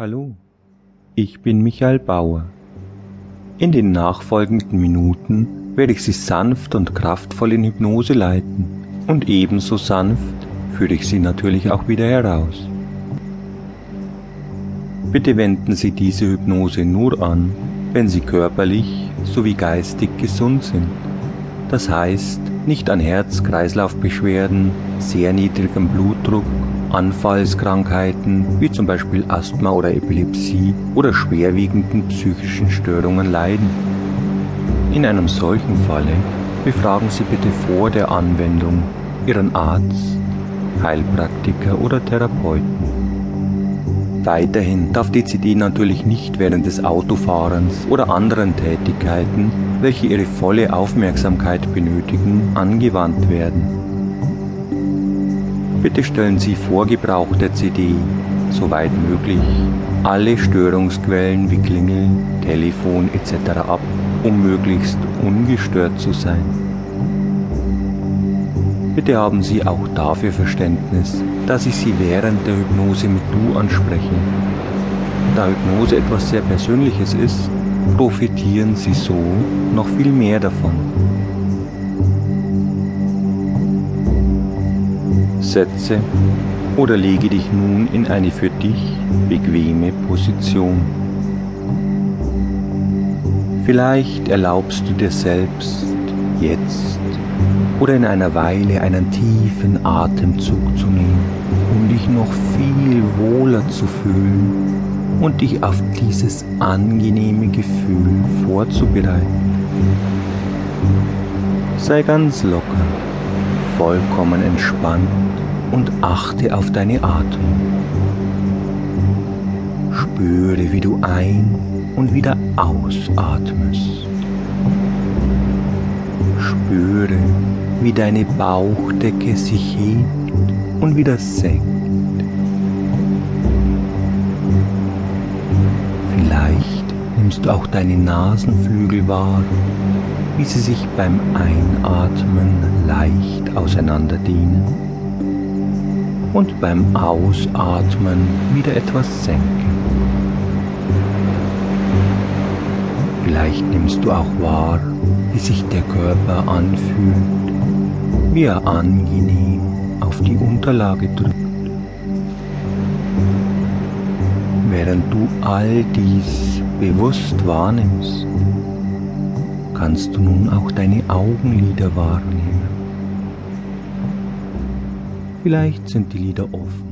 Hallo, ich bin Michael Bauer. In den nachfolgenden Minuten werde ich Sie sanft und kraftvoll in Hypnose leiten und ebenso sanft führe ich Sie natürlich auch wieder heraus. Bitte wenden Sie diese Hypnose nur an, wenn Sie körperlich sowie geistig gesund sind. Das heißt, nicht an Herz-Kreislauf-Beschwerden, sehr niedrigem Blutdruck Anfallskrankheiten wie zum Beispiel Asthma oder Epilepsie oder schwerwiegenden psychischen Störungen leiden. In einem solchen Falle befragen Sie bitte vor der Anwendung Ihren Arzt, Heilpraktiker oder Therapeuten. Weiterhin darf DCD natürlich nicht während des Autofahrens oder anderen Tätigkeiten, welche Ihre volle Aufmerksamkeit benötigen, angewandt werden. Bitte stellen Sie vor Gebrauch der CD, soweit möglich, alle Störungsquellen wie Klingel, Telefon etc. ab, um möglichst ungestört zu sein. Bitte haben Sie auch dafür Verständnis, dass ich Sie während der Hypnose mit Du anspreche. Da Hypnose etwas sehr Persönliches ist, profitieren Sie so noch viel mehr davon. Setze oder lege dich nun in eine für dich bequeme Position. Vielleicht erlaubst du dir selbst jetzt oder in einer Weile einen tiefen Atemzug zu nehmen, um dich noch viel wohler zu fühlen und dich auf dieses angenehme Gefühl vorzubereiten. Sei ganz locker, vollkommen entspannt und achte auf deine Atmung. Spüre, wie du ein- und wieder ausatmest. Spüre, wie deine Bauchdecke sich hebt und wieder senkt. Nimmst auch deine Nasenflügel wahr, wie sie sich beim Einatmen leicht auseinanderdehnen und beim Ausatmen wieder etwas senken. Vielleicht nimmst du auch wahr, wie sich der Körper anfühlt, wie er angenehm auf die Unterlage drückt. Während du all dies bewusst wahrnimmst, kannst du nun auch deine Augenlider wahrnehmen. Vielleicht sind die Lieder offen